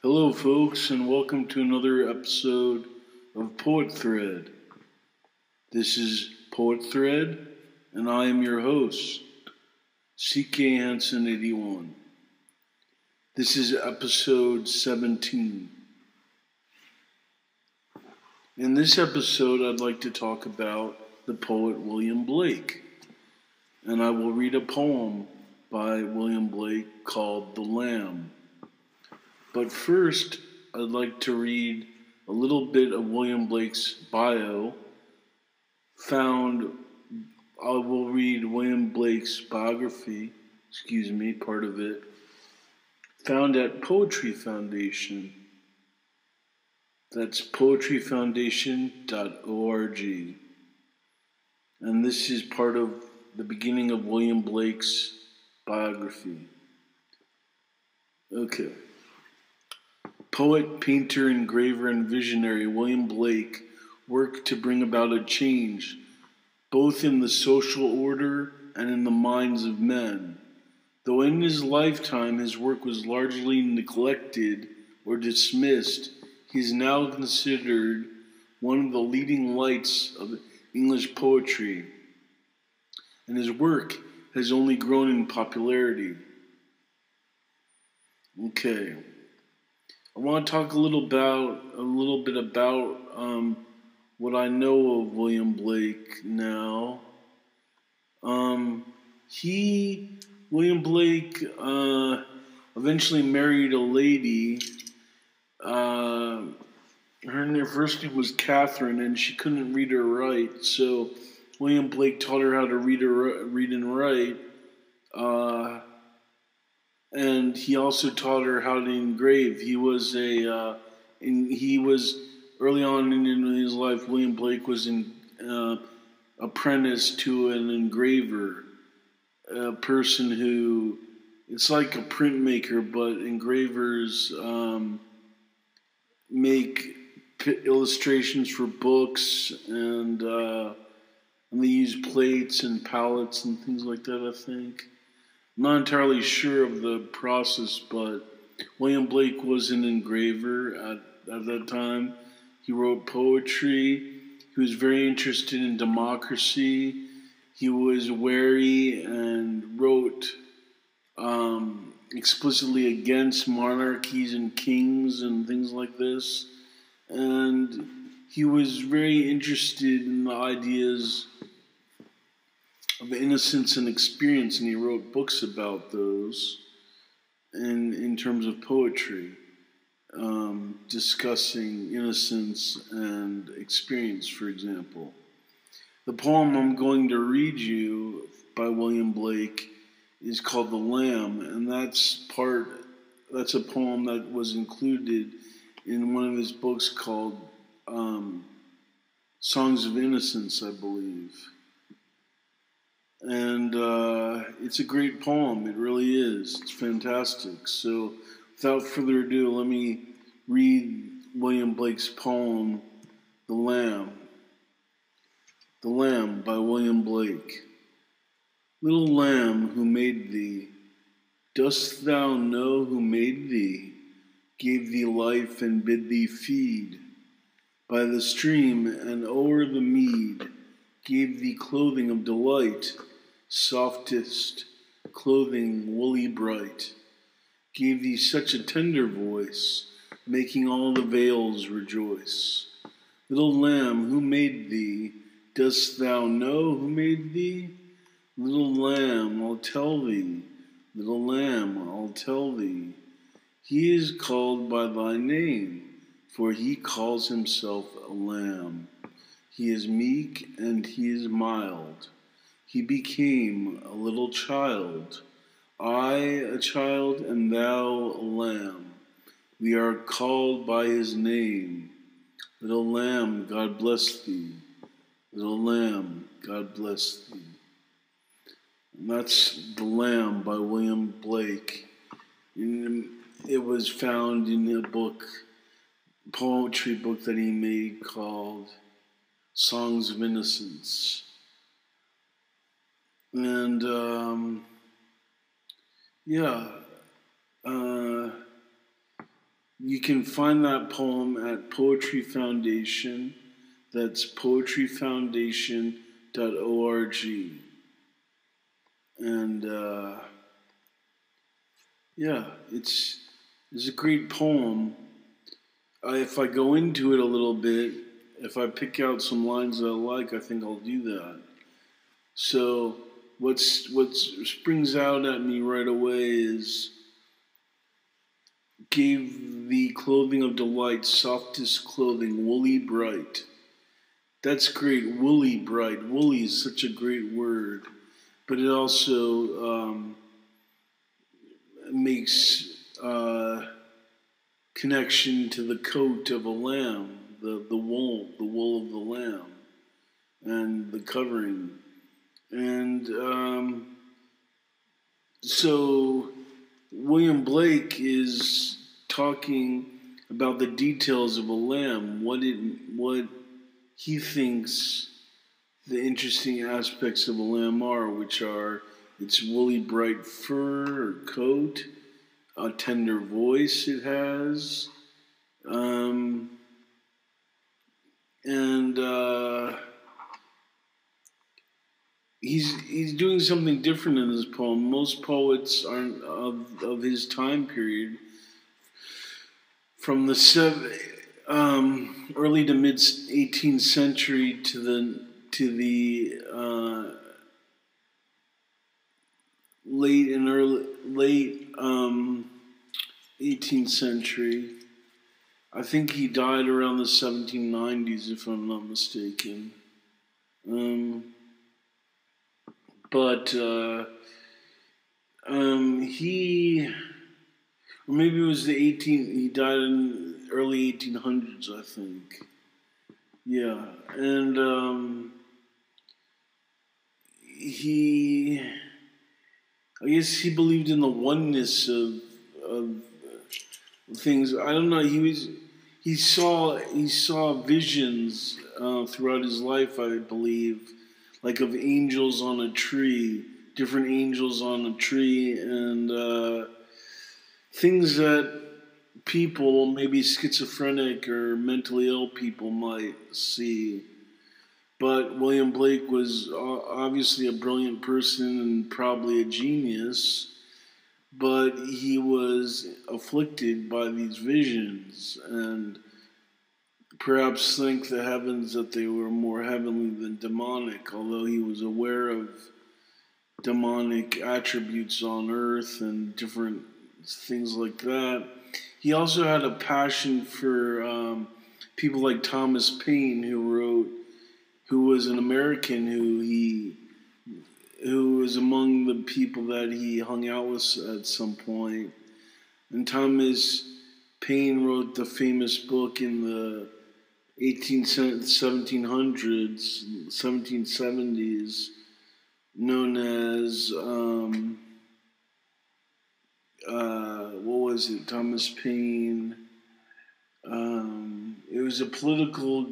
Hello, folks, and welcome to another episode of Poet Thread. This is Poet Thread, and I am your host, CK Hanson 81. This is episode 17. In this episode, I'd like to talk about the poet William Blake, and I will read a poem by William Blake called The Lamb. But first, I'd like to read a little bit of William Blake's bio. Found, I will read William Blake's biography, excuse me, part of it, found at Poetry Foundation. That's poetryfoundation.org. And this is part of the beginning of William Blake's biography. Okay. Poet, painter, engraver, and visionary William Blake worked to bring about a change both in the social order and in the minds of men. Though in his lifetime his work was largely neglected or dismissed, he is now considered one of the leading lights of English poetry, and his work has only grown in popularity. Okay. I want to talk a little about a little bit about um, what I know of William Blake now. Um, he William Blake uh, eventually married a lady. Uh, her first name was Catherine, and she couldn't read or write. So William Blake taught her how to read or read and write. Uh, and he also taught her how to engrave. He was a, uh, he was early on in his life. William Blake was an uh, apprentice to an engraver, a person who it's like a printmaker, but engravers um, make illustrations for books and uh, and they use plates and palettes and things like that. I think. Not entirely sure of the process, but William Blake was an engraver at, at that time. He wrote poetry. He was very interested in democracy. He was wary and wrote um, explicitly against monarchies and kings and things like this. And he was very interested in the ideas of innocence and experience, and he wrote books about those in, in terms of poetry, um, discussing innocence and experience, for example. The poem I'm going to read you by William Blake is called The Lamb, and that's part, that's a poem that was included in one of his books called um, Songs of Innocence, I believe and uh, it's a great poem. It really is. It's fantastic. So, without further ado, let me read William Blake's poem, The Lamb. The Lamb by William Blake. Little lamb who made thee, dost thou know who made thee, gave thee life and bid thee feed? By the stream and o'er the mead, gave thee clothing of delight softest clothing woolly bright, gave thee such a tender voice, making all the vales rejoice. Little lamb, who made thee? Dost thou know who made thee? Little lamb, I'll tell thee. Little lamb, I'll tell thee. He is called by thy name, for he calls himself a lamb. He is meek and he is mild he became a little child, I a child, and thou a lamb. We are called by his name. Little lamb, God bless thee. Little lamb, God bless thee. And that's The Lamb by William Blake. it was found in a book, poetry book that he made called Songs of Innocence. And um, yeah, uh, you can find that poem at Poetry Foundation. That's poetryfoundation.org. And uh, yeah, it's it's a great poem. Uh, if I go into it a little bit, if I pick out some lines that I like, I think I'll do that. So what's what springs out at me right away is gave the clothing of delight softest clothing woolly bright. That's great woolly bright. Woolly is such a great word. But it also um, makes uh, connection to the coat of a lamb the, the wool the wool of the lamb and the covering. And um, so William Blake is talking about the details of a lamb, what it, what he thinks the interesting aspects of a lamb are, which are its woolly bright fur or coat, a tender voice it has, um, and uh, he's he's doing something different in this poem. Most poets aren't of of his time period, from the seven, um, early to mid 18th century to the to the uh, late and early late um, 18th century. I think he died around the 1790s, if I'm not mistaken. Um, but uh, um, he, or maybe it was the 18. He died in early 1800s, I think. Yeah, and um, he, I guess he believed in the oneness of of things. I don't know. He was he saw he saw visions uh, throughout his life. I believe like of angels on a tree, different angels on a tree, and uh, things that people, maybe schizophrenic or mentally ill people, might see. But William Blake was obviously a brilliant person and probably a genius, but he was afflicted by these visions and perhaps think the heavens that they were more heavenly than demonic, although he was aware of demonic attributes on earth and different things like that. He also had a passion for um, people like Thomas Paine, who wrote, who was an American who he, who was among the people that he hung out with at some point. And Thomas Paine wrote the famous book in the 18, 1700s, 1770s, known as, um, uh, what was it, Thomas Paine. Um, it was a political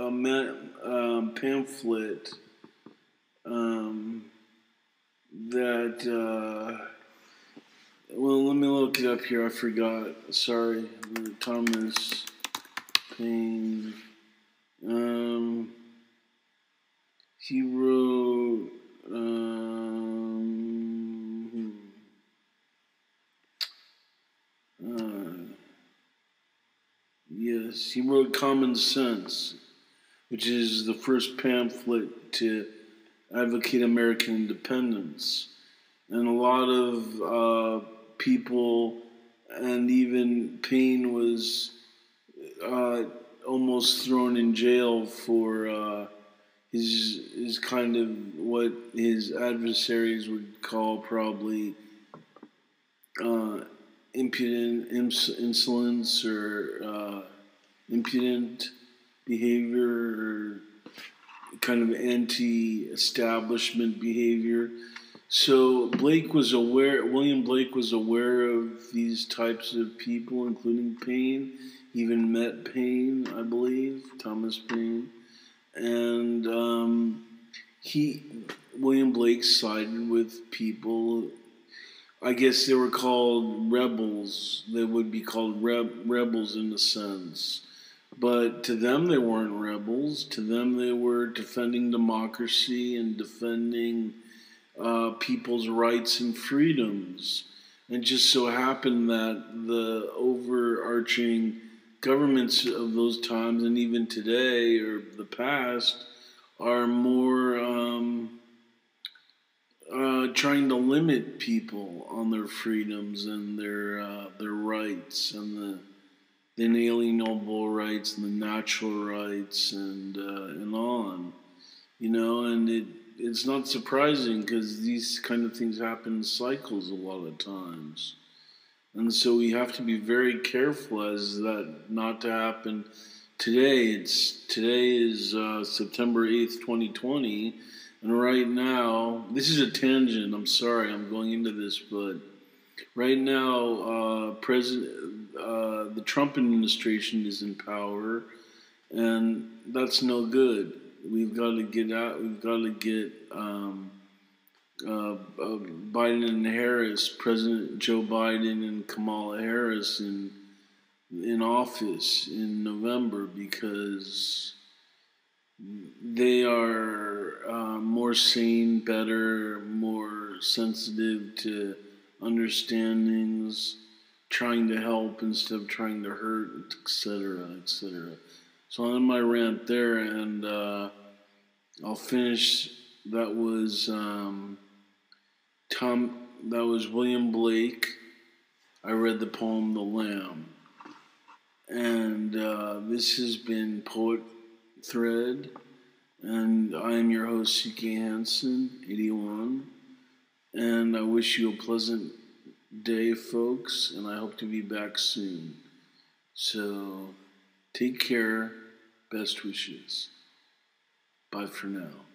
uh, um, pamphlet um, that, uh, well, let me look it up here. I forgot. Sorry. Thomas. Paine. Um, he wrote. Um, uh, yes, he wrote Common Sense, which is the first pamphlet to advocate American independence. And a lot of uh, people, and even Paine was uh, almost thrown in jail for uh, his his kind of what his adversaries would call probably uh, impudent ins- insolence or uh, impudent behavior or kind of anti-establishment behavior. So Blake was aware. William Blake was aware of these types of people, including Paine even met Paine, I believe, Thomas Paine, and um, he, William Blake, sided with people I guess they were called rebels. They would be called reb- rebels in a sense. But to them, they weren't rebels. To them, they were defending democracy and defending uh, people's rights and freedoms. And just so happened that the overarching governments of those times and even today or the past are more um, uh, trying to limit people on their freedoms and their uh, their rights and the, inalienable rights and the natural rights and uh, and on, you know, and it it's not surprising because these kind of things happen in cycles a lot of times. And so we have to be very careful as that not to happen today. It's today is uh, September eighth, twenty twenty, and right now this is a tangent. I'm sorry, I'm going into this, but right now, uh, President uh, the Trump administration is in power, and that's no good. We've got to get out. We've got to get. Um, uh, uh, Biden and Harris, President Joe Biden and Kamala Harris in in office in November because they are uh, more sane, better, more sensitive to understandings, trying to help instead of trying to hurt, etc., etc. So on my rant there, and uh, I'll finish. That was. Um, Tom, that was William Blake. I read the poem The Lamb. And uh, this has been Poet Thread. And I am your host, CK Hanson, 81. And I wish you a pleasant day, folks. And I hope to be back soon. So take care. Best wishes. Bye for now.